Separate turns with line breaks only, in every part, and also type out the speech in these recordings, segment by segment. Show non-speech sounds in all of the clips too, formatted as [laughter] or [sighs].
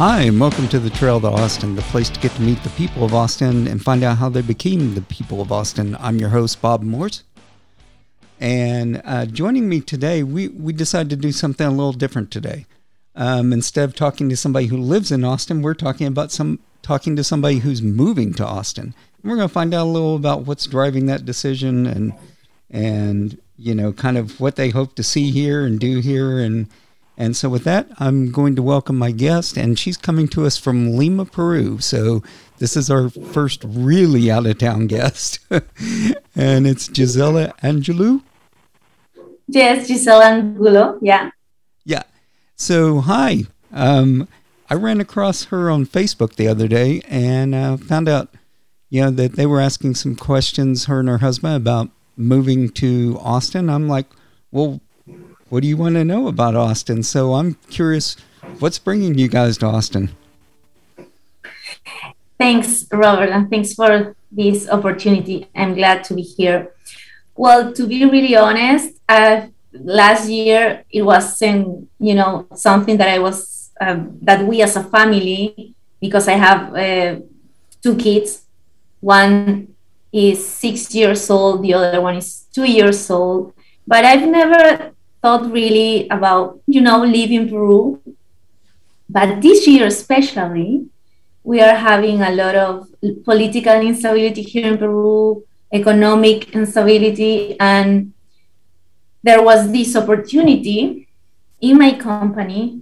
Hi, and welcome to the Trail to Austin, the place to get to meet the people of Austin and find out how they became the people of Austin. I'm your host, Bob Morse. And uh, joining me today, we, we decided to do something a little different today. Um, instead of talking to somebody who lives in Austin, we're talking about some talking to somebody who's moving to Austin. And we're going to find out a little about what's driving that decision and and you know kind of what they hope to see here and do here and and so, with that, I'm going to welcome my guest, and she's coming to us from Lima, Peru. So, this is our first really out of town guest, [laughs] and it's Gisela Angelou.
Yes, Gisela Angulo. Yeah.
Yeah. So, hi. Um, I ran across her on Facebook the other day and uh, found out, you know, that they were asking some questions, her and her husband, about moving to Austin. I'm like, well, what do you want to know about Austin? So I'm curious, what's bringing you guys to Austin?
Thanks, Robert, and thanks for this opportunity. I'm glad to be here. Well, to be really honest, uh, last year it wasn't, you know, something that I was um, that we as a family, because I have uh, two kids. One is six years old, the other one is two years old. But I've never thought really about, you know, living Peru. But this year, especially, we are having a lot of political instability here in Peru, economic instability, and there was this opportunity in my company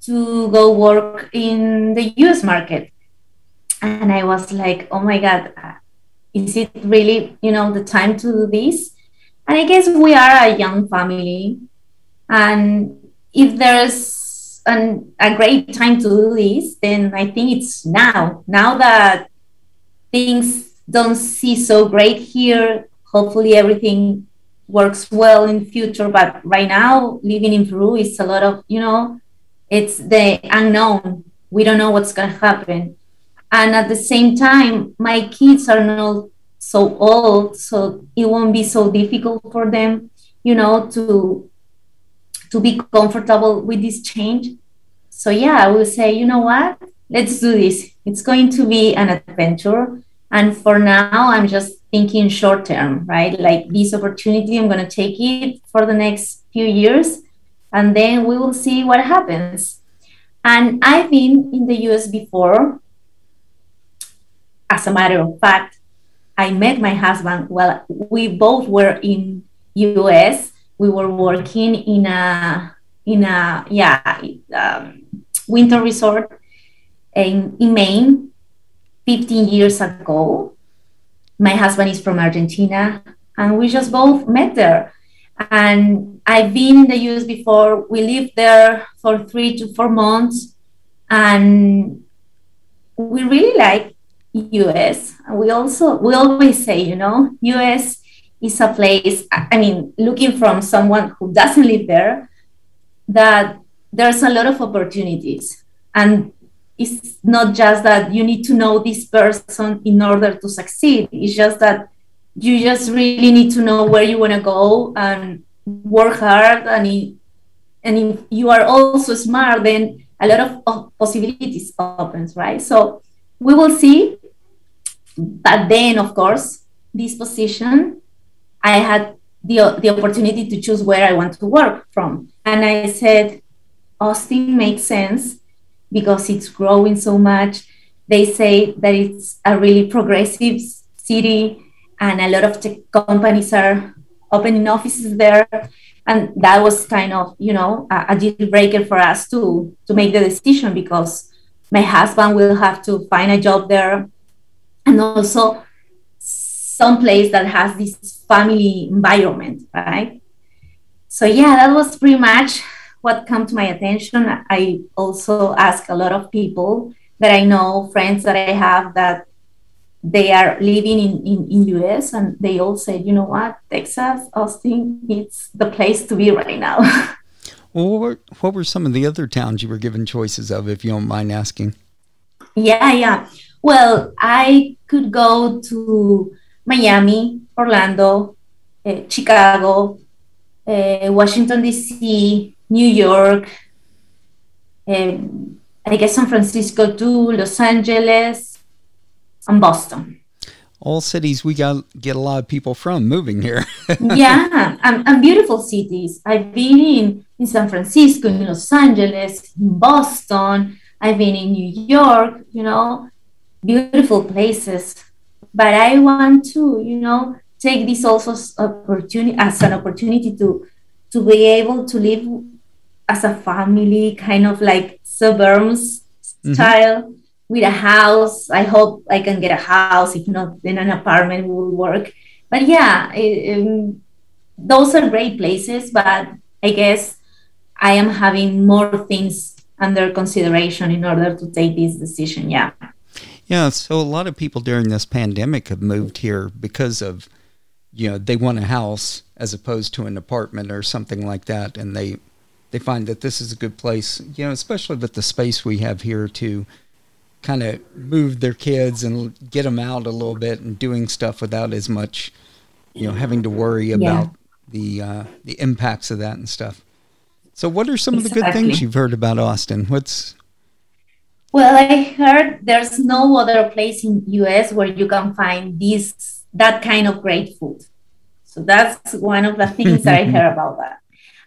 to go work in the US market. And I was like, oh my God, is it really, you know, the time to do this? And I guess we are a young family. And if there's an, a great time to do this, then I think it's now. Now that things don't see so great here, hopefully everything works well in future. But right now, living in Peru is a lot of, you know, it's the unknown. We don't know what's going to happen. And at the same time, my kids are not so old so it won't be so difficult for them you know to to be comfortable with this change. So yeah i will say you know what? Let's do this. It's going to be an adventure. And for now i'm just thinking short term right? Like this opportunity i'm going to take it for the next few years and then we will see what happens. And i've been in the us before as a matter of fact I met my husband. Well, we both were in U.S. We were working in a in a yeah um, winter resort in, in Maine 15 years ago. My husband is from Argentina, and we just both met there. And I've been in the US before. We lived there for three to four months, and we really like US. We also we always say, you know, US is a place. I mean, looking from someone who doesn't live there, that there's a lot of opportunities, and it's not just that you need to know this person in order to succeed. It's just that you just really need to know where you want to go and work hard. And if, and if you are also smart, then a lot of possibilities opens, right? So we will see but then, of course, this position, I had the, the opportunity to choose where I want to work from. And I said, Austin makes sense because it's growing so much. They say that it's a really progressive city and a lot of tech companies are opening offices there. And that was kind of, you know, a, a deal breaker for us to, to make the decision because my husband will have to find a job there and also some place that has this family environment, right? So yeah, that was pretty much what come to my attention. I also ask a lot of people that I know, friends that I have that they are living in, in, in US and they all said, you know what, Texas, Austin, it's the place to be right now. [laughs]
well, what were, some of the other towns you were given choices of, if you don't mind asking?
Yeah, yeah. Well, I could go to Miami, Orlando, uh, Chicago, uh, Washington, D.C., New York, um, I guess San Francisco too, Los Angeles, and Boston.
All cities we got get a lot of people from moving here. [laughs]
yeah, and, and, beautiful cities. I've been in, in San Francisco, in Los Angeles, in Boston. I've been in New York. You know, beautiful places. But I want to, you know, take this also opportunity as an opportunity to to be able to live as a family, kind of like suburbs mm-hmm. style with a house. I hope I can get a house. If not, then an apartment will work. But yeah, it, um, those are great places. But I guess I am having more things under consideration in order to take this decision. Yeah.
Yeah. So a lot of people during this pandemic have moved here because of, you know, they want a house as opposed to an apartment or something like that, and they they find that this is a good place. You know, especially with the space we have here to kind of move their kids and get them out a little bit and doing stuff without as much, you know, having to worry about yeah. the uh, the impacts of that and stuff. So, what are some exactly. of the good things you've heard about Austin? What's
well, I heard there's no other place in US where you can find this that kind of great food. So that's one of the [laughs] things that I heard about that.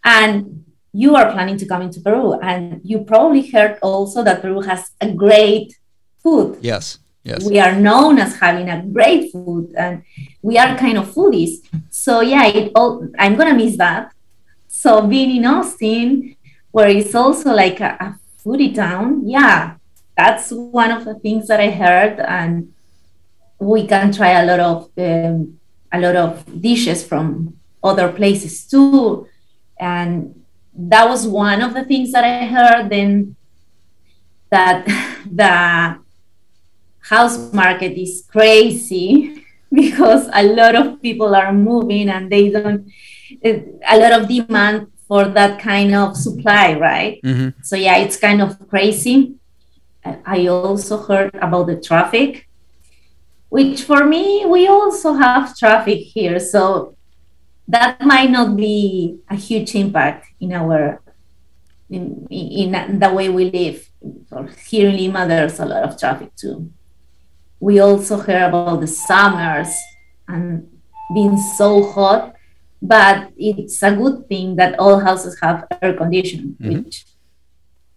And you are planning to come into Peru, and you probably heard also that Peru has a great food.
Yes. Yes.
We are known as having a great food and we are kind of foodies. So yeah, it all I'm gonna miss that. So being in Austin, where it's also like a, a foodie town, yeah, that's one of the things that I heard, and we can try a lot of um, a lot of dishes from other places too, and that was one of the things that I heard. Then that [laughs] the house market is crazy [laughs] because a lot of people are moving and they don't a lot of demand for that kind of supply right? Mm-hmm. so yeah it's kind of crazy. I also heard about the traffic which for me we also have traffic here. So that might not be a huge impact in our in, in the way we live. Here in lima there's a lot of traffic too we also hear about the summers and being so hot but it's a good thing that all houses have air conditioning mm-hmm. which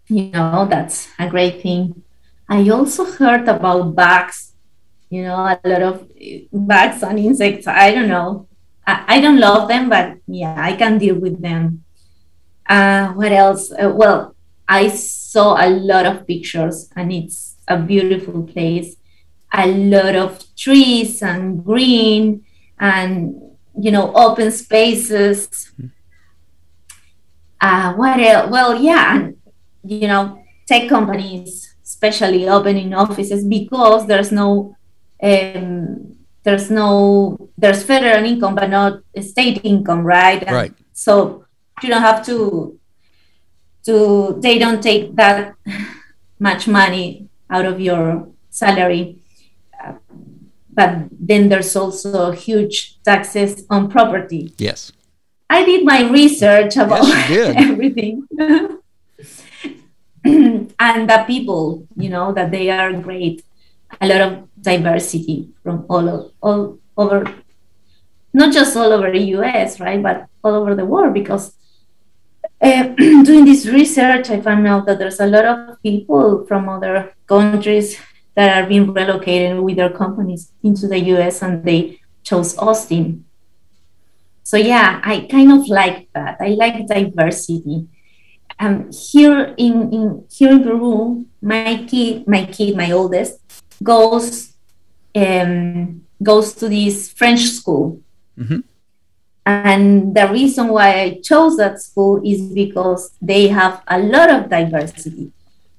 you know that's a great thing. I also heard about bugs you know a lot of bugs and insects. I don't know. I, I don't love them but yeah i can deal with them. Uh, what else? Uh, well i saw a lot of pictures and it's a beautiful place a lot of trees and green and you know open spaces. Uh, what else well yeah and you know tech companies especially opening offices because there's no um, there's no there's federal income but not state income right?
And right.
So you don't have to to they don't take that [laughs] much money out of your salary but then there's also huge taxes on property.
Yes.
I did my research about yes, [laughs] everything. [laughs] and the people, you know, that they are great. A lot of diversity from all, of, all over, not just all over the US, right, but all over the world. Because uh, [clears throat] doing this research, I found out that there's a lot of people from other countries that are being relocated with their companies into the US and they chose Austin. So yeah, I kind of like that. I like diversity. Um, here in, in here in Peru, my kid, my kid, my oldest, goes um, goes to this French school. Mm-hmm. And the reason why I chose that school is because they have a lot of diversity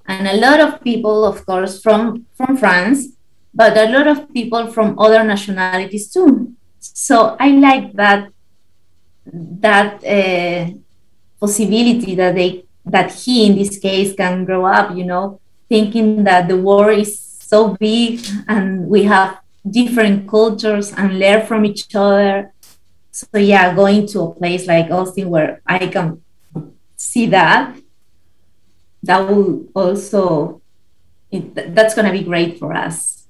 and a lot of people, of course, from from France, but a lot of people from other nationalities too. So I like that that uh, possibility that they that he in this case can grow up, you know, thinking that the world is so big and we have different cultures and learn from each other. So yeah, going to a place like Austin where I can see that that will also that's going to be great for us.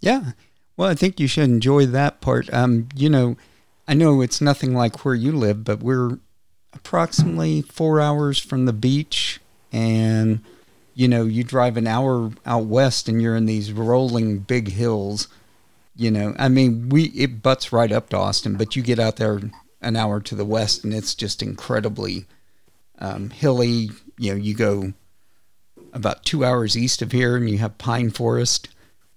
Yeah. Well, I think you should enjoy that part. Um, you know, I know it's nothing like where you live, but we're approximately four hours from the beach, and you know, you drive an hour out west, and you're in these rolling big hills. You know, I mean, we it butts right up to Austin, but you get out there an hour to the west, and it's just incredibly um, hilly. You know, you go about two hours east of here, and you have pine forest,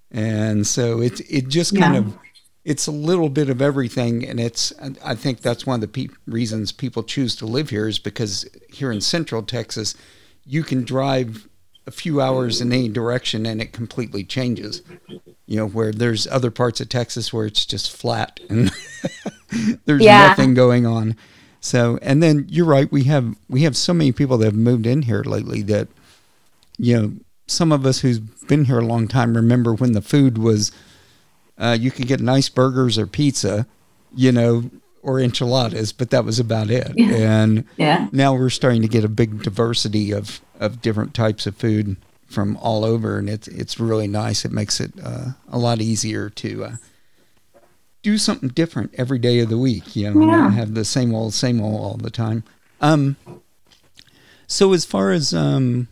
and so it it just kind yeah. of it's a little bit of everything, and it's I think that's one of the pe- reasons people choose to live here is because here in Central Texas, you can drive a few hours in any direction and it completely changes. You know, where there's other parts of Texas where it's just flat and [laughs] there's yeah. nothing going on. So, and then you're right. We have we have so many people that have moved in here lately that, you know, some of us who've been here a long time remember when the food was, uh, you could get nice burgers or pizza, you know, or enchiladas, but that was about it. [laughs] Yeah. And yeah. now we're starting to get a big diversity of of different types of food from all over, and it's it's really nice. It makes it uh, a lot easier to uh, do something different every day of the week. You know, yeah. not have the same old, same old all the time. Um, so as far as um,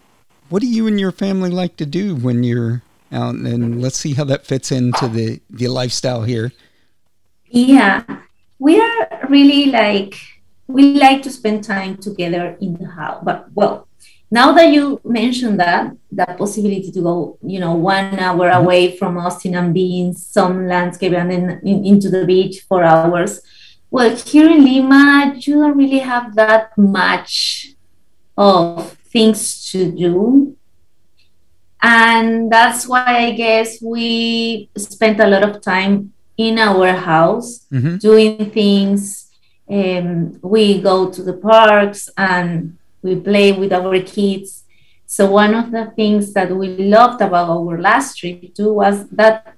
what do you and your family like to do when you're out? And let's see how that fits into the the lifestyle here.
Yeah, we are really like we like to spend time together in the house. But well, now that you mentioned that that possibility to go you know one hour mm-hmm. away from austin and be in some landscape and then in, into the beach for hours well here in lima you don't really have that much of things to do and that's why i guess we spent a lot of time in our house mm-hmm. doing things um, we go to the parks and we play with our kids. So one of the things that we loved about our last trip too was that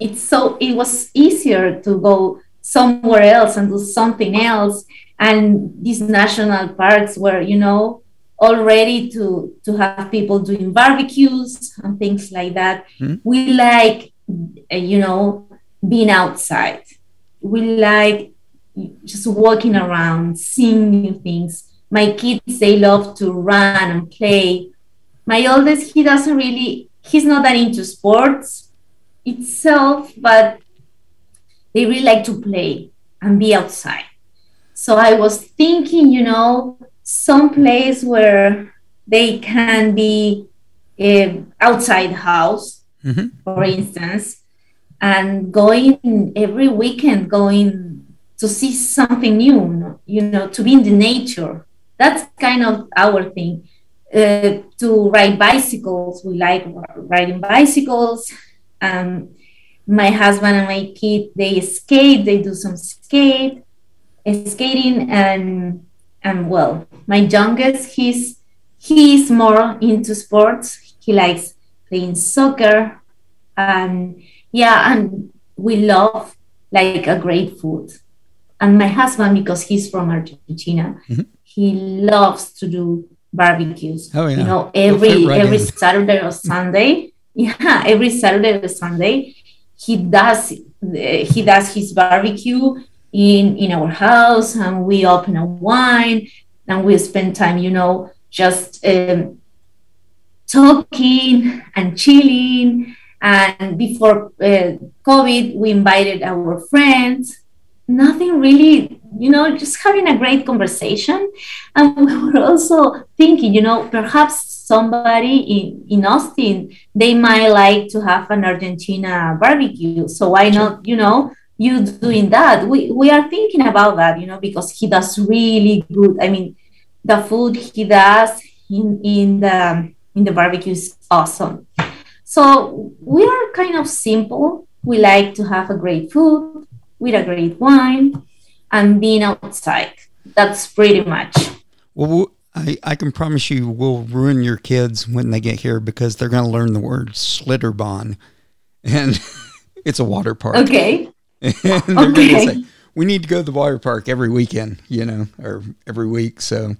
it's so it was easier to go somewhere else and do something else. And these national parks were, you know, all ready to to have people doing barbecues and things like that. Mm-hmm. We like, uh, you know, being outside. We like just walking around, seeing new things. My kids, they love to run and play. My oldest, he doesn't really, he's not that into sports itself, but they really like to play and be outside. So I was thinking, you know, some place where they can be uh, outside house, mm-hmm. for instance, and going every weekend, going to see something new, you know, to be in the nature. That's kind of our thing. Uh, to ride bicycles, we like riding bicycles. Um, my husband and my kid, they skate, they do some skate, skating, and and well, my youngest, he's he's more into sports. He likes playing soccer, and yeah, and we love like a great food and my husband because he's from argentina mm-hmm. he loves to do barbecues oh, yeah. you know every right every in. saturday or sunday [laughs] yeah every saturday or sunday he does he does his barbecue in in our house and we open a wine and we spend time you know just um, talking and chilling. And before uh, covid we invited our friends. Nothing really you know just having a great conversation. And [laughs] we were also thinking you know perhaps somebody in, in austin they might like to have an argentina barbecue. So why not you know you doing that we, we are thinking about that you know because he does really good i mean the food he does in, in the in the barbecue is awesome so we are kind of simple we like to have a great food with a great wine and being outside. That's pretty much.
Well, I, I can promise you we'll ruin your kids when they get here because they're going to learn the word Schlitterbahn. And [laughs] it's a water park.
Okay. [laughs]
and they're okay. going to say, we need to go to the water park every weekend, you know, or every week. So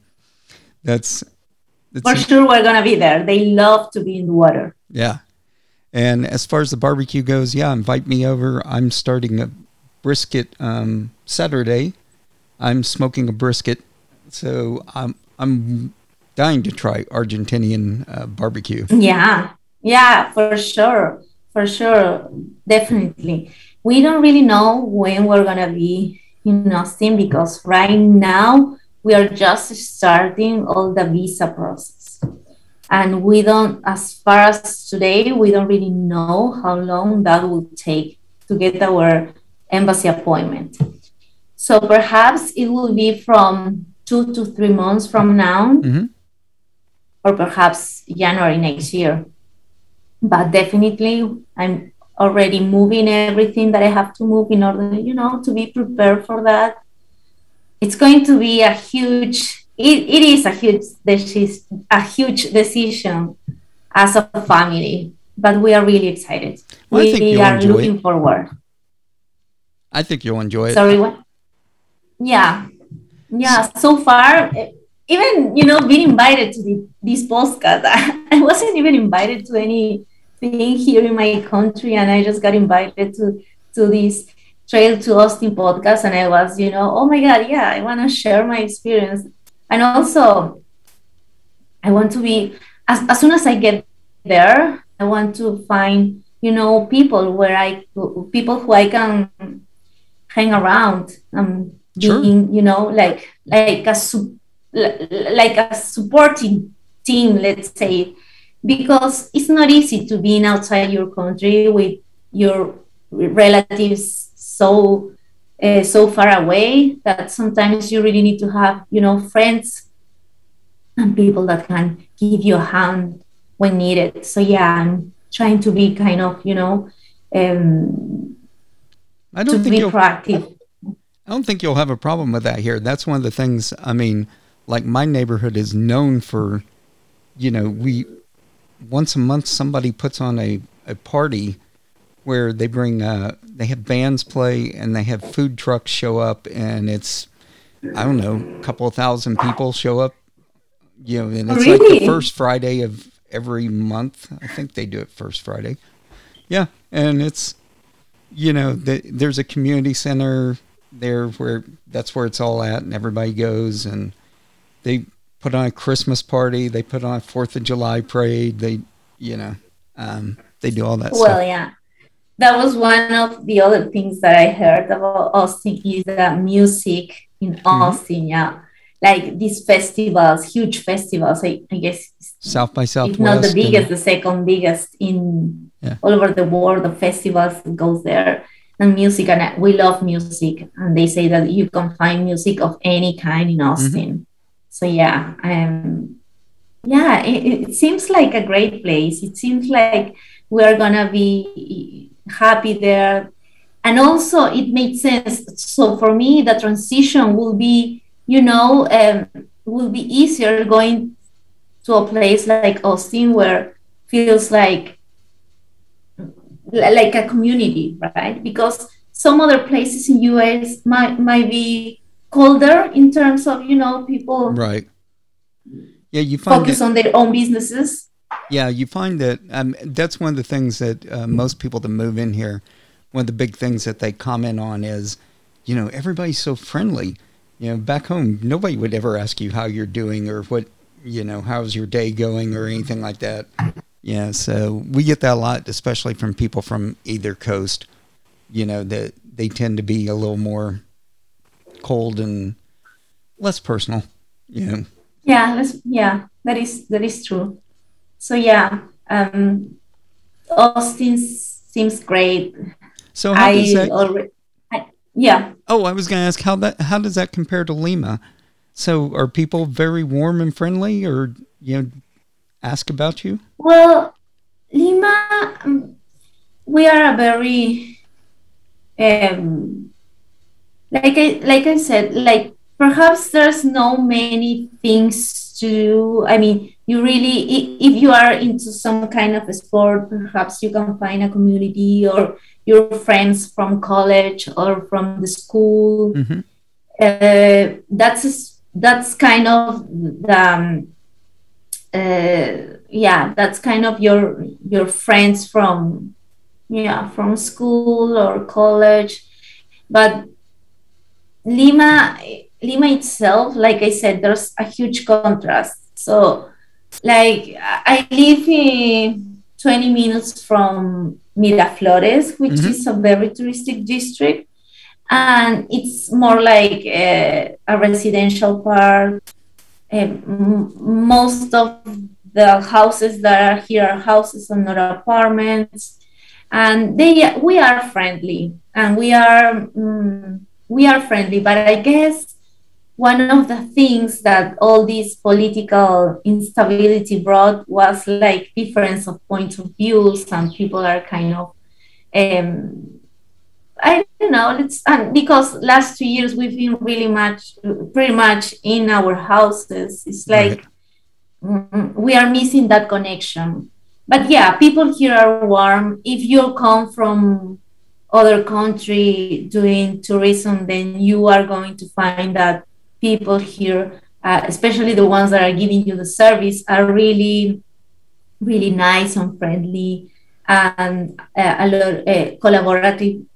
that's
For sure, we're gonna be there. They love to be in the water.
Yeah. And as far as the barbecue goes, yeah, invite me over. I'm starting a brisket um, Saturday. I'm smoking a brisket, so I'm I'm dying to try Argentinian uh, barbecue.
Yeah, yeah, for sure, for sure, definitely. We don't really know when we're gonna be in Austin because right now we are just starting all the visa process. And we don't as far as today we don't really know how long that will take to get our embassy appointment. So perhaps it will be from two to three months from now
Mhm.
or perhaps january next year. But definitely i'm already moving everything that i have to move in order you know to be prepared for that. It's going to be a huge it, it is a huge a huge decision as a family but we are really excited.
Well,
we are looking forward.
I think you'll enjoy it.
sorry what? Yeah. Yeah so far even you know being invited to the, this postcard [laughs] i wasn't even invited to anything here in my country and i just got invited to to this trail to austin podcast and i was you know oh my god yeah i want to share my experience and also i want to be as, as soon as i get there i want to find you know people where i people who i can hang around um
Sure.
being you know like like a su- like a supporting team let's say because it's not easy to be in outside your country with your relatives so uh, so far away that sometimes you really need to have you know friends and people that can give you a hand when needed so yeah i'm trying to be kind of you know um,
I
to
don't think
be
you'll
proactive
I don't think you'll have a problem with that here. That's one of the things. I mean, like my neighborhood is known for, you know, we once a month somebody puts on a, a party where they bring uh they have bands play and they have food trucks show up and it's I don't know a couple of thousand people show up. You know, and it's like the first Friday of every month. I think they do it first Friday. Yeah, and it's you know the, there's a community center there where that's where it's all at and everybody goes and they put on a christmas party they put on a fourth of july parade they you know um, they do all that
Well,
stuff
yeah. That was one of the other things that I heard about Austin is the music in
Mm-hmm.
Austin. Yeah. Like these festivals, huge festivals. I, I guess
south by southwest
if not the
and-
biggest, the second biggest in
Yeah.
all over the world, the festivals goes there. And music, and we love music. And they say that you can find music of any kind in Austin. So yeah, um, yeah, it, it seems like a great place. It seems like we are gonna be happy there, and also it makes sense. So for me, the transition will be, you know, um, will be easier going to a place like Austin where feels like like a community, right? Because some other places in US might might be colder in terms of you know people
right. Yeah you find
focus
that,
on their own businesses.
yeah you find that um, that's one of the things that uh, most people that move in here one of the big things that they comment on is you know everybody's so friendly. You know back home nobody would ever ask you how you're doing or what you know how's your day going or anything like that. Yeah so we get that a lot especially from people from either coast you know that they tend to be a little more cold and less personal you know
Yeah, let's, yeah, that is that is true. So yeah, um, Austin seems great.
so how
I
does that
already, I, yeah,
oh i was going to ask how that how does that compare to lima so are people very warm and friendly or you know ask about you
Well, Lima, um, we are a very, um, like I like I said, like perhaps there's no many things to do. I mean, you really, if you are into some kind of a sport, perhaps you can find a community or your friends from college or from the school
hmm
uh, that's that's kind of the um, uh, yeah, that's kind of your your friends from yeah from school or college, but Lima Lima itself, like I said, there's a huge contrast. So, like I live in 20 minutes from Miraflores, which mm-hmm. is a very touristic district, and it's more like a, a residential part. Um, most of the houses that are here are houses and not apartments, and they we are friendly and we are um, we are friendly. But I guess one of the things that all this political instability brought was like difference of points of views and people are kind of um, I don't know. It's um, because last two years we've been really much, pretty much in our houses. It's like right. mm, we are missing that connection. But yeah, people here are warm. If you come from other country doing tourism, then you are going to find that people here, uh, especially the ones that are giving you the service, are really, really nice and friendly and uh, a lot uh, collaborative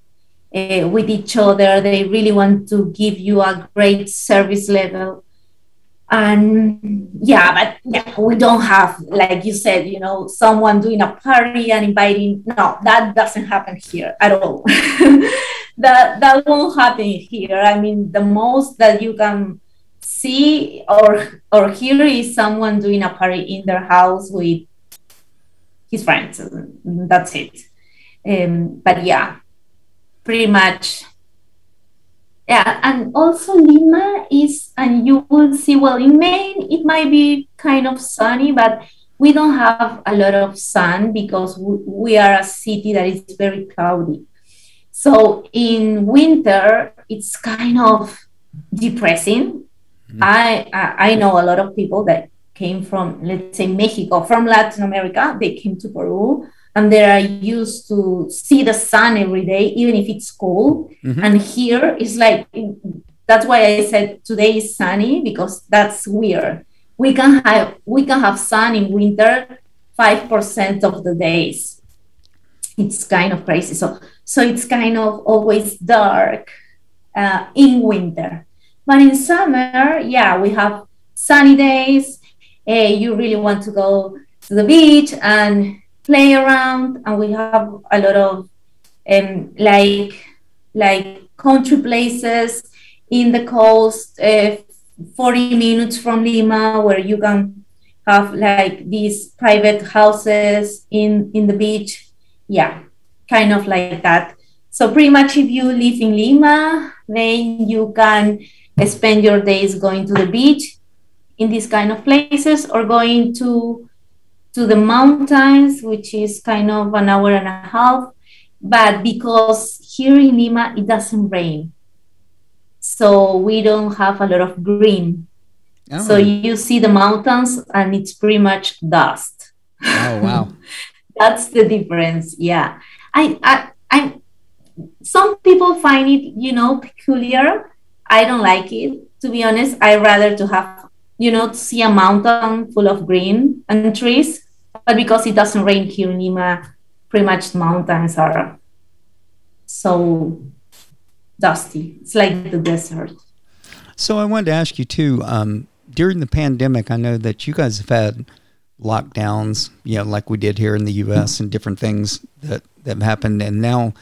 uh, with each other. They really want to give you a great service level. And yeah, but yeah, we don't have, like you said, you know, someone doing a party and inviting. No, that doesn't happen here at all. [laughs] that that won't happen here. I mean, the most that you can see or or hear is someone doing a party in their house with his friends. That's it. Um, but yeah, pretty much. Yeah, and also Lima is, and you will see, well, in Maine, it might be kind of sunny, but we don't have a lot of sun because we are a city that is very cloudy. So in winter, it's kind of depressing. Mm. I, I, I know a lot of people that came from, let's say, Mexico, from Latin America. They came to Peru and they are used to see the sun every day, even if it's cold. Mm-hmm. And here it's like that's why I said today is sunny because that's weird. We can have we can have sun in winter five percent of the days. It's kind of crazy. So so it's kind of always dark uh, in winter, but in summer, yeah, we have sunny days. Hey, you really want to go to the beach and play around and we have a lot of um, like like country places in the coast uh, 40 minutes from lima where you can have like these private houses in in the beach. Yeah kind of like that. So pretty much if you live in lima then you can spend your days going to the beach in these kind of places or going to to the mountains, which is kind of an hour and a half. But because here in Lima, it doesn't rain. So we don't have a lot of green. Oh. So you see the mountains and it's pretty much dust.
Oh, wow. [laughs]
That's the difference. Yeah. I, I, I, some people find it, you know, peculiar. I don't like it. To be honest, I rather to have, you know, to see a mountain full of green and trees but because it doesn't rain here in Lima, pretty much mountains are so dusty. It's like the desert.
So I wanted to ask you too. Um, during the pandemic, I know that you guys have had lockdowns, you know, like we did here in the U.S. and different things that that have happened, and now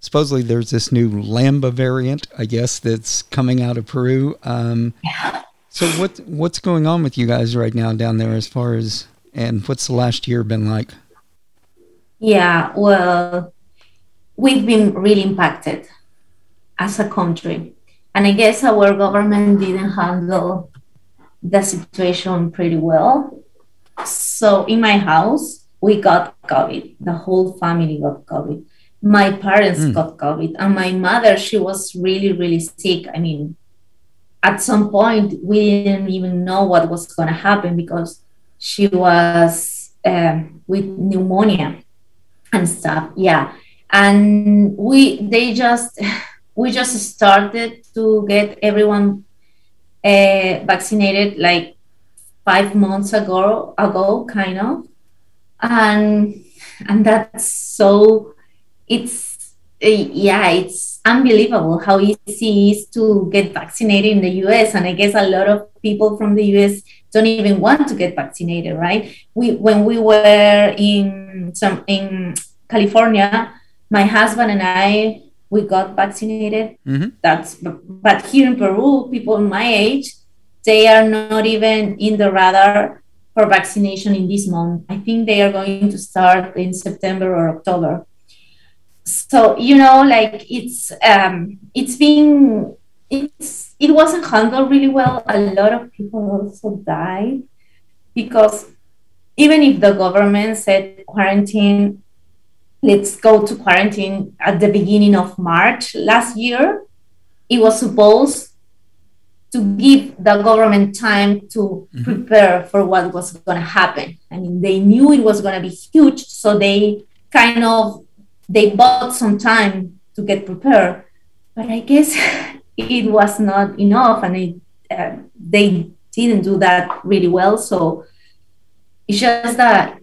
supposedly there's this new Lambda variant, I guess, that's coming out of Peru. Um, yeah. So what what's going on with you guys right now down there as far as and what's the last year been like?
Yeah, well, we've been really impacted as a country. And I guess our government didn't handle the situation pretty well. So in my house, we got COVID. The whole family got COVID. My parents mm. got COVID. And my mother, she was really, really sick. I mean, at some point, we didn't even know what was going to happen because she was um, with pneumonia and stuff. Yeah, and we they just [sighs] we just started to get everyone uh, vaccinated like five months ago ago kind of and and that's so it's yeah it's unbelievable how easy it is to get vaccinated in the us and i guess a lot of people from the us don't even want to get vaccinated right we when we were in some in california my husband and i we got vaccinated mm-hmm. that's but here in peru people my age they are not even in the radar for vaccination in this month. I think they are going to start in September or October. So you know, like it's um, it's been it's it wasn't handled really well. A lot of people also died because even if the government said quarantine, let's go to quarantine at the beginning of March last year, it was supposed to give the government time to mm-hmm. prepare for what was going to happen. I mean, they knew it was going to be huge, so they kind of they bought some time to get prepared. But I guess [laughs] it was not enough, and it, uh, they didn't do that really well. So it's just that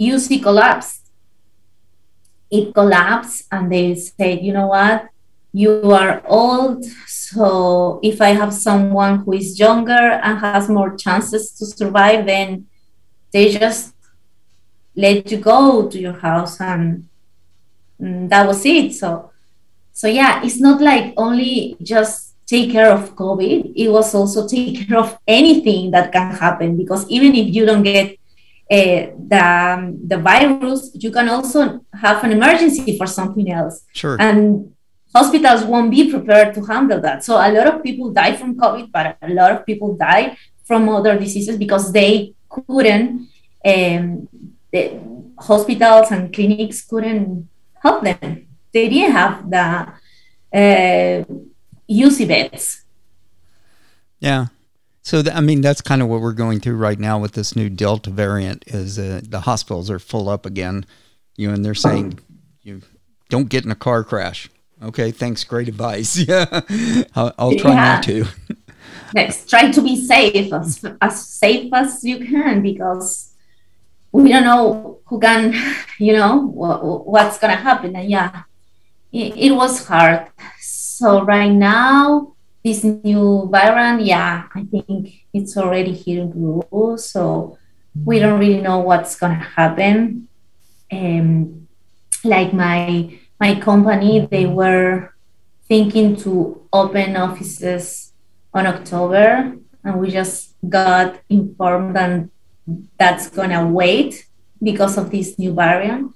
UC collapsed. It collapsed, and they said, you know what? You are old, so if I have someone who is younger and has more chances to survive, then they just let you go to your house and, and that was it. So so yeah, it's not like only just take care of COVID. It was also take care of anything that can happen because even if you don't get uh, the um, the virus, you can also have an emergency for something else.
Sure.
And hospitals won't be prepared to handle that. So a lot of people die from COVID, but a lot of people die from other diseases because they couldn't, um, the hospitals and clinics couldn't help them. They didn't have the uh, UC beds.
Yeah. So, th- I mean, that's kind of what we're going through right now with this new Delta variant is uh, the hospitals are full up again, you know, and they're saying you don't get in a car crash Okay, thanks. Great advice. [laughs] Yeah, I'll, I'll try yeah. not to.
Next, try to be safe as, as safe as you can because we don't know who can, [laughs] you know, what, what's gonna happen. And yeah, it, it was hard. So right now, this new variant, yeah, I think it's already here in Peru. So we don't really know what's gonna happen. Um, like my my company, they were thinking to open offices on October, and we just got informed that that's gonna wait because of this new variant.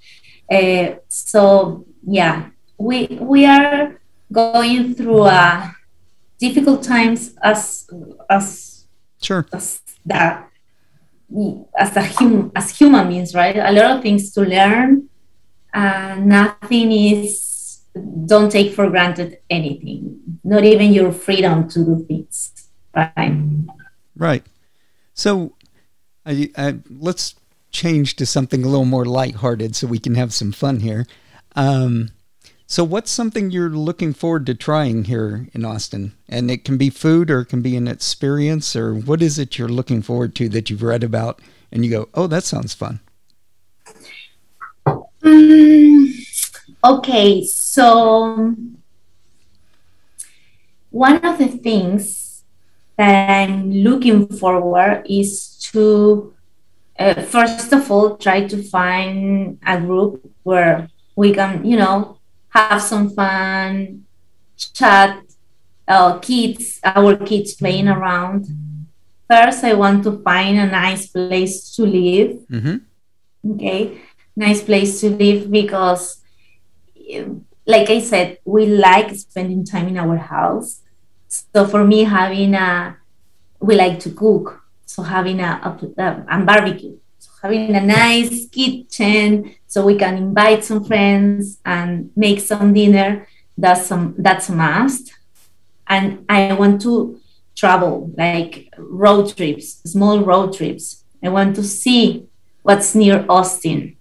Uh, so yeah, we we are going through uh, difficult times as as
sure
as that as a hum, as human beings, right? A lot of things to learn uh, nothing is don't take for granted anything not even your freedom to do things right
right so I, I, let's change to something a little more lighthearted so we can have some fun here. Um, so what's something you're looking forward to trying here in austin? And it can be food or it can be an experience or what is it you're looking forward to that you've read about and you go oh that sounds fun.
Um, okay, so one of the things that I'm looking forward is to uh, first of all try to find a group where we can, you know, have some fun, chat, uh, kids, our kids playing around. First, I want to find a nice place to live. Mm-hmm. Okay nice place to live because like i said we like spending time in our house so for me having a we like to cook so having a, a, a barbecue. So having a nice kitchen so we can invite some friends and make some dinner. That's some that's a must. And i want to travel like road trips small road trips. I want to see what's near austin.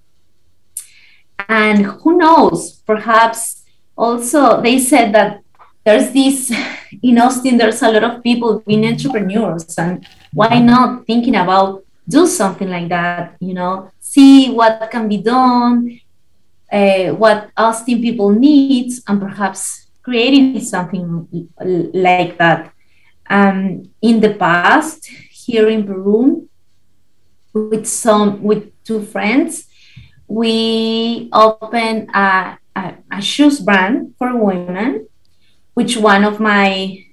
And who knows, perhaps also they said that there's this [laughs] in Austin, there's a lot of people being entrepreneurs and why not thinking about do something like that? You know, see what can be done, uh, what Austin people needs, and perhaps creating something like that. Um, in the past, here in Peru, with some with two friends, we opened a, a, a shoes brand for women, which one of my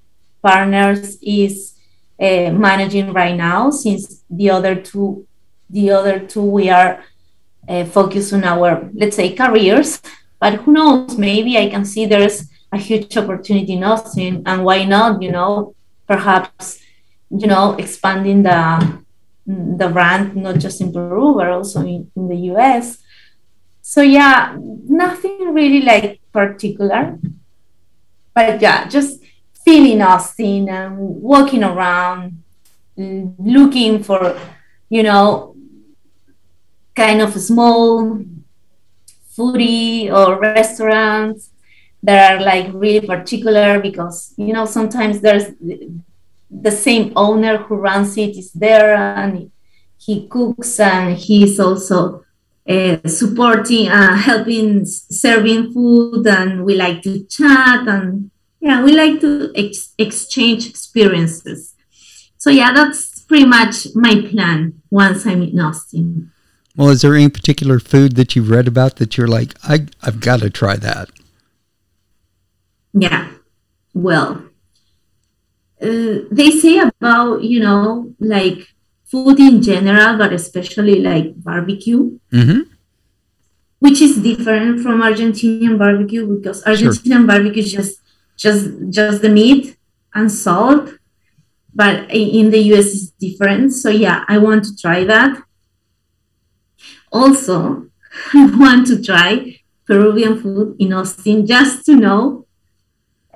partners is uh, managing right now. Since the other two, the other two, we are uh, focused on our let's say careers. But who knows? Maybe I can see there's a huge opportunity in Austin, and why not? You know, perhaps you know expanding the the brand not just in Peru but also in, in the US so yeah nothing really like particular but yeah just feeling austin and walking around looking for you know kind of small foodie or restaurants that are like really particular because you know sometimes there's the same owner who runs it is there and he cooks and he's also uh, supporting, uh, helping, serving food, and we like to chat and yeah, we like to ex- exchange experiences. So yeah, that's pretty much my plan once I'm in Austin.
Well, is there any particular food that you've read about that you're like, I, I've got to try that?
Yeah. Well, uh, they say about, you know, like food in general, but especially like barbecue, mm-hmm. which is different from Argentinian barbecue because Argentinian sure. barbecue is just just just the meat and salt, but in the US is different. So yeah, I want to try that. Also, [laughs] I want to try Peruvian food in Austin just to know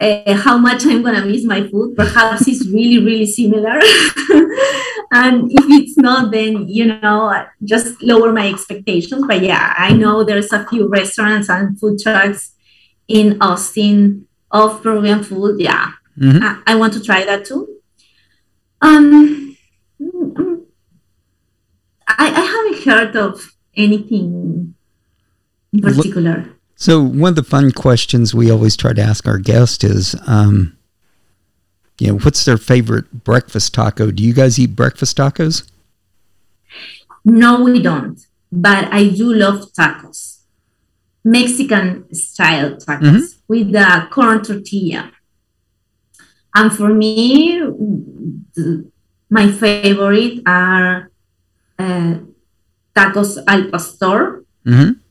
uh, how much I'm gonna miss my food. Perhaps it's really, really similar. [laughs] and if it's not, then you know, just lower my expectations. But yeah, I know there's a few restaurants and food trucks in Austin of Peruvian food. Yeah, mm-hmm. I, I, want to try that too. Um, I, I haven't heard of anything in particular.
So one of the fun questions we always try to ask our guest is, um, you know, what's their favorite breakfast taco? Do you guys eat breakfast tacos?
No, we don't. But I do love tacos, Mexican style tacos mm-hmm. With the corn tortilla. And for me, my favorite are uh, tacos al pastor. Mm-hmm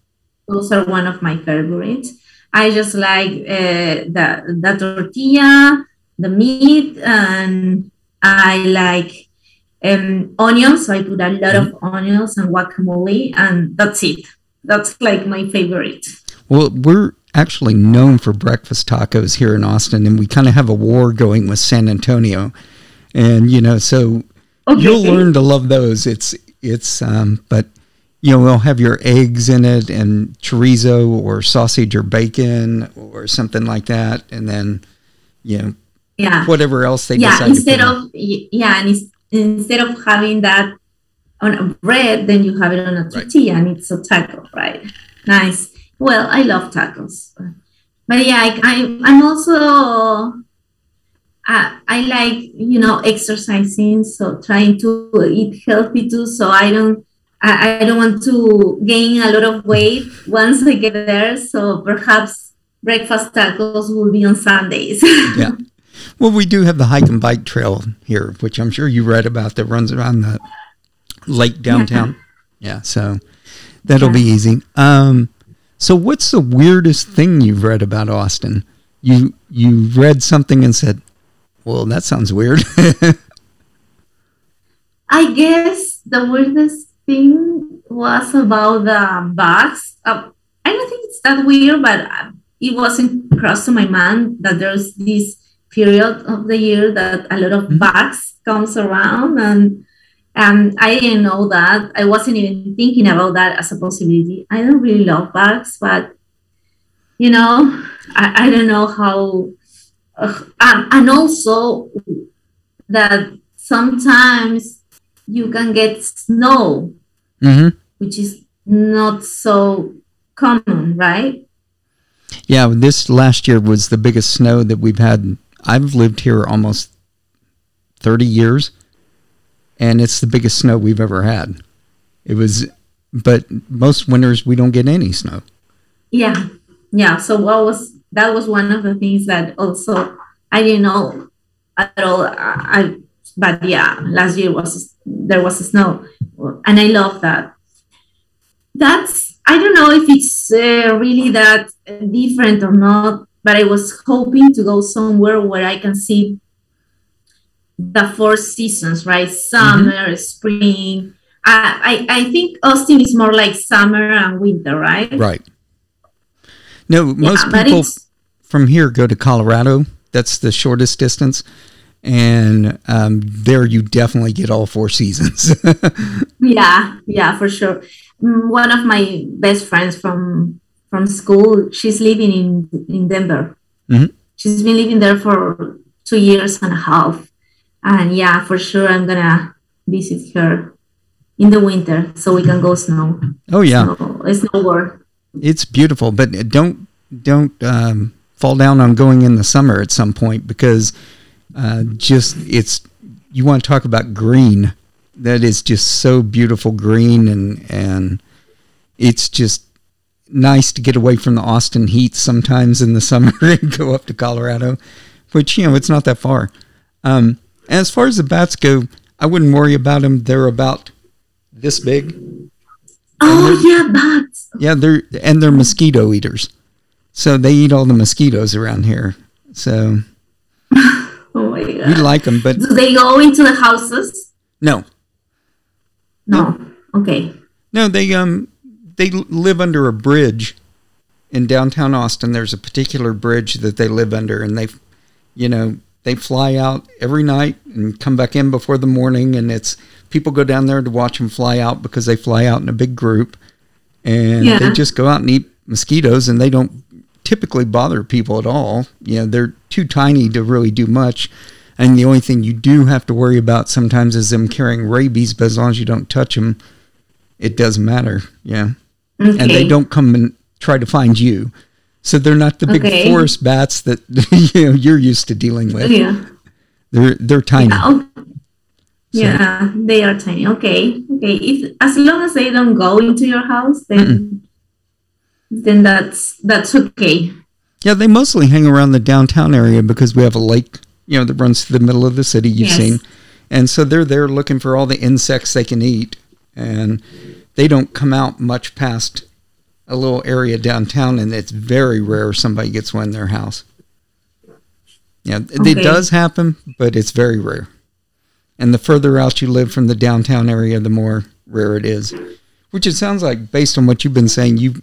those are one of my favorites. I just like uh, the the tortilla, the meat, and I like um, onions. So I put a lot of mm-hmm. onions and guacamole, and that's it. That's like my favorite.
Well, we're actually known for breakfast tacos here in Austin, and we kind of have a war going with San Antonio, and you know, so okay. you'll learn to love those. It's it's um, but you know, we'll have your eggs in it and chorizo or sausage or bacon or something like that, and then you know, yeah, whatever else they
yeah instead of yeah, and instead of having that on a bread, then you have it on a tortilla, right. and it's a taco, right? Nice. Well, I love tacos, but yeah, I, I I'm also I, I like you know exercising, so trying to eat healthy too, so I don't I, I don't want to gain a lot of weight once I get there. So perhaps breakfast tacos will be on Sundays. [laughs]
yeah. Well, we do have the hike and bike trail here, which I'm sure you read about that runs around the lake downtown. Yeah. yeah so that'll yeah. be easy. Um, so what's the weirdest thing you've read about Austin? You you read something and said, "Well, that sounds weird." [laughs]
I guess the weirdest thing was about the bugs. Uh, I don't think it's that weird, but uh, it wasn't crossed to my mind that there's this period of the year that a lot of mm-hmm. bugs comes around and and I didn't know that. I wasn't even thinking about that as a possibility. I don't really love bugs, but you know, I, I don't know how. Uh, um, and also that sometimes you can get snow,
hmm
which is not so common, right?
Yeah, this last year was the biggest snow that we've had. I've lived here almost 30 years, and it's the biggest snow we've ever had. It was, but most winters we don't get any snow.
Yeah, yeah. So what was that was one of the things that also I didn't know at all. I, but yeah, last year was there was snow, and I love that. That's I don't know if it's uh, really that different or not, but I was hoping to go somewhere where I can see the four seasons, right? Summer, spring. I, I I think Austin is more like summer and winter, right?
Right. No, most
yeah,
people from here go to Colorado. That's the shortest distance. And um, there you definitely get all four seasons. [laughs]
yeah, yeah, for sure. One of my best friends from from school, she's living in in Denver.
Mhm.
She's been living there for two years and a half, and yeah, for sure, I'm gonna visit her in the winter so we can go snow.
oh, yeah.
snow, snowboard.
It's beautiful, but don't don't um, fall down on going in the summer at some point because uh, just it's you want to talk about green. That is just so beautiful green and and it's just nice to get away from the Austin heat sometimes in the summer [laughs] and go up to Colorado, which you know it's not that far. Um, as far as the bats go, I wouldn't worry about them. They're about this big.
Oh yeah, bats.
Yeah, they're and they're mosquito eaters. So they eat all the mosquitoes around here. So [laughs]
Oh my god, we
like them, but
Do they go into the houses?
no,
No. Okay.
no, they um they live under a bridge in downtown Austin. There's a particular bridge that they live under, and they, you know, they fly out every night and come back in before the morning, and it's people go down there to watch them fly out because they fly out in a big group, and
Yeah.
they just go out and eat mosquitoes, and they don't typically bother people at all. You know, they're too tiny to really do much. And the only thing you do have to worry about sometimes is them carrying rabies, but as long as you don't touch them, it doesn't matter. Yeah.
Okay.
And they don't come and try to find you. So they're not the big
Okay.
forest bats that [laughs] you know you're used to dealing with.
Yeah.
They're they're tiny.
Yeah, oh, yeah, they are tiny. Okay, okay. If as long as they don't go into your house, then then that's that's okay.
Yeah, they mostly hang around the downtown area because we have a lake, you know, that runs through the middle of the city. You've
Yes.
seen, and so they're there looking for all the insects they can eat, and they don't come out much past a little area downtown, and it's very rare somebody gets one in their house. Yeah, it does happen, but it's very rare. And the further out you live from the downtown area, the more rare it is. Which it sounds like, based on what you've been saying, you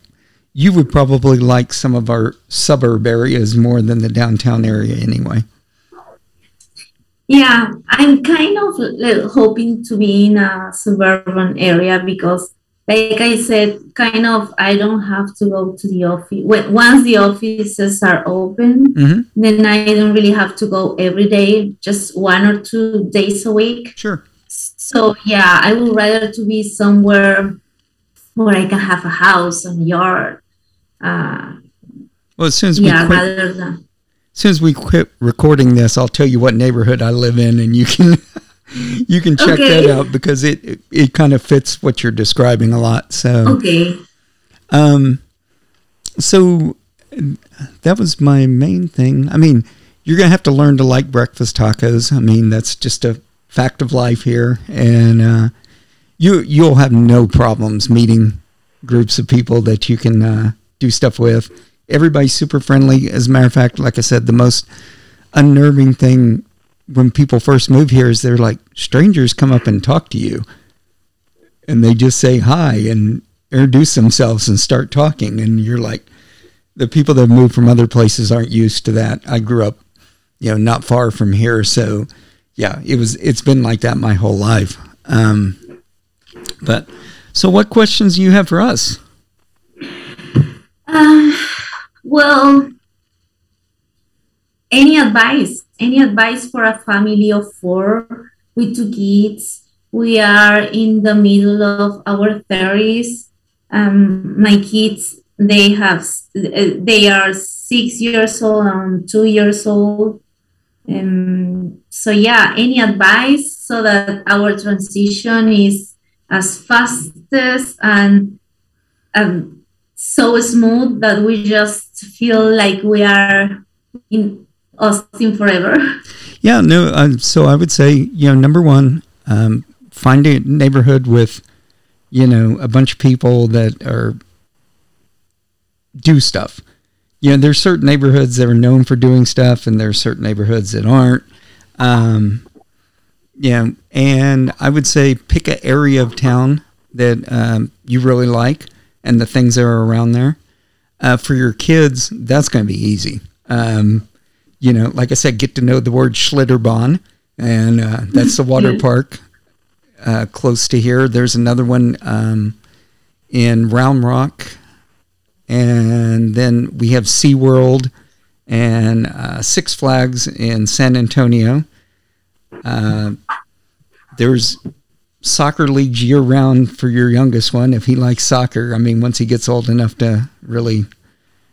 you would probably like some of our suburb areas more than the downtown area anyway.
Yeah, I'm kind of uh, hoping to be in a suburban area because, like I said, kind of I don't have to go to the office. When, once the offices are open,
hmm
then I don't really have to go every day, just one or two days a week.
Sure.
So yeah, I would rather to be somewhere where I can have a house and yard. Uh,
Well, as soon as we
yeah,
quit,
rather than
as soon as we quit recording this, I'll tell you what neighborhood I live in, and you can [laughs] you can check
Okay.
that out because it it, it kind of fits what you're describing a lot. So.
okay.
Um, so that was my main thing. I mean, you're gonna have to learn to like breakfast tacos. I mean, that's just a fact of life here, and uh, you you'll have no problems meeting groups of people that you can uh, do stuff with. Everybody's super friendly. As a matter of fact, like I said, the most unnerving thing when people first move here is they're like strangers come up and talk to you. And they just say hi and introduce themselves and start talking. And you're like the people that moved from other places aren't used to that. I grew up you know not far from here. So yeah it was it's been like that my whole life. Um but so what questions do you have for us?
Uh, well, any advice? Any advice for a family of four with two kids. We are in the middle of our 30s. Um, my kids, they have, they are six years old and two years old. Um, so yeah, any advice so that our transition is as fast as and um, so smooth that we just feel like we are in Austin forever. [laughs]
Yeah, no. Um, so I would say, you know, number one, um, find a neighborhood with, you know, a bunch of people that are do stuff. You know, there's certain neighborhoods that are known for doing stuff, and there's certain neighborhoods that aren't. Um, yeah, and I would say pick an area of town that um, you really like and the things that are around there. Uh, for your kids, that's going to be easy. Um, you know, like I said, get to know the word Schlitterbahn, and uh, that's the water park uh, close to here. There's another one um, in Round Rock, and then we have SeaWorld and uh, Six Flags in San Antonio. Uh, there's soccer leagues year round for your youngest one if he likes soccer. I mean, once he gets old enough to really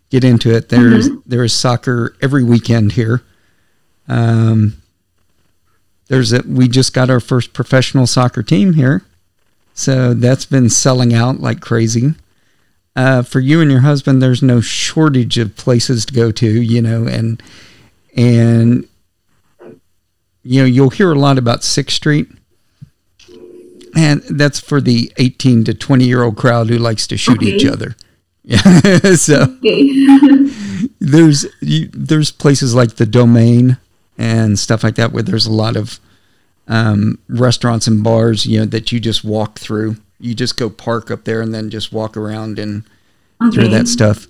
get into it, there's mm-hmm. there is soccer every weekend here. Um, there's a, we just got our first professional soccer team here, so that's been selling out like crazy. Uh, for you and your husband, there's no shortage of places to go to, you know, and and you know you'll hear a lot about Sixth Street and that's for the 18 to 20 year old crowd who likes to shoot okay. each other. Yeah. [laughs] so [laughs] there's you, there's places like the Domain and stuff like that where there's a lot of um, restaurants and bars, you know, that you just walk through. You just go park up there and then just walk around and okay. through that stuff.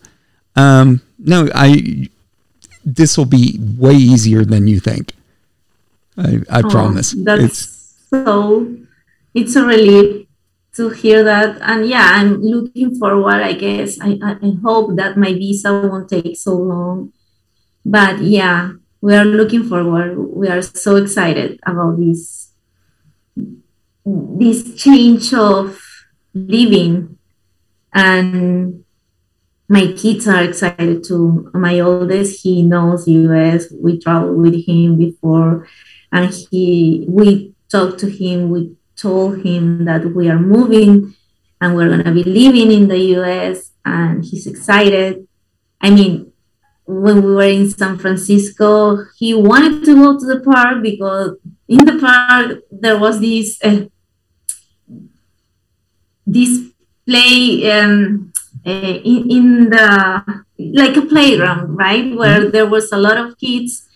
Um, no, I this will be way easier than you think. I, I oh, promise.
That's it's, so it's a relief to hear that. And yeah, I'm looking forward, I guess. I, I, hope that my visa won't take so long. But yeah, we are looking forward. We are so excited about this this change of living and my kids are excited too. My oldest, he knows US. We traveled with him before, and he we talked to him. We told him that we are moving and we're going to be living in the US and he's excited. I mean, when we were in San Francisco, he wanted to go to the park because in the park there was this uh, this play um, uh, in, in the like a playground, right, where mm-hmm. there was a lot of kids,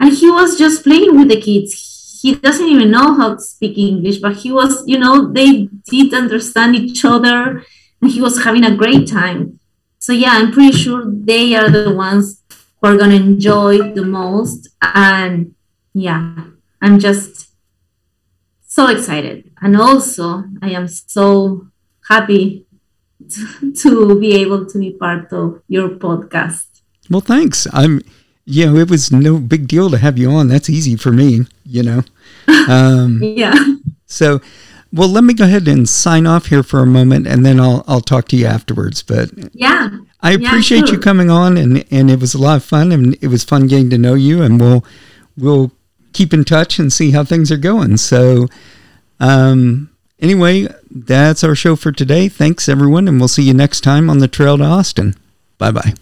and he was just playing with the kids he doesn't even know how to speak English, but he was, you know, they did understand each other and he was having a great time. So yeah, I'm pretty sure they are the ones who are gonna enjoy the most. And yeah, I'm just so excited. And also I am so happy to, [laughs] to be able to be part of your podcast.
Well, thanks. I'm know, it was no big deal to have you on. That's easy for me, you know.
Um, [laughs] yeah.
So, well, let me go ahead and sign off here for a moment, and then I'll I'll talk to you afterwards. But
yeah,
I appreciate yeah, sure. you coming on, and and it was a lot of fun, and it was fun getting to know you, and we'll we'll keep in touch and see how things are going. So, um, anyway, that's our show for today. Thanks everyone, and we'll see you next time on the Trail to Austin. Bye bye.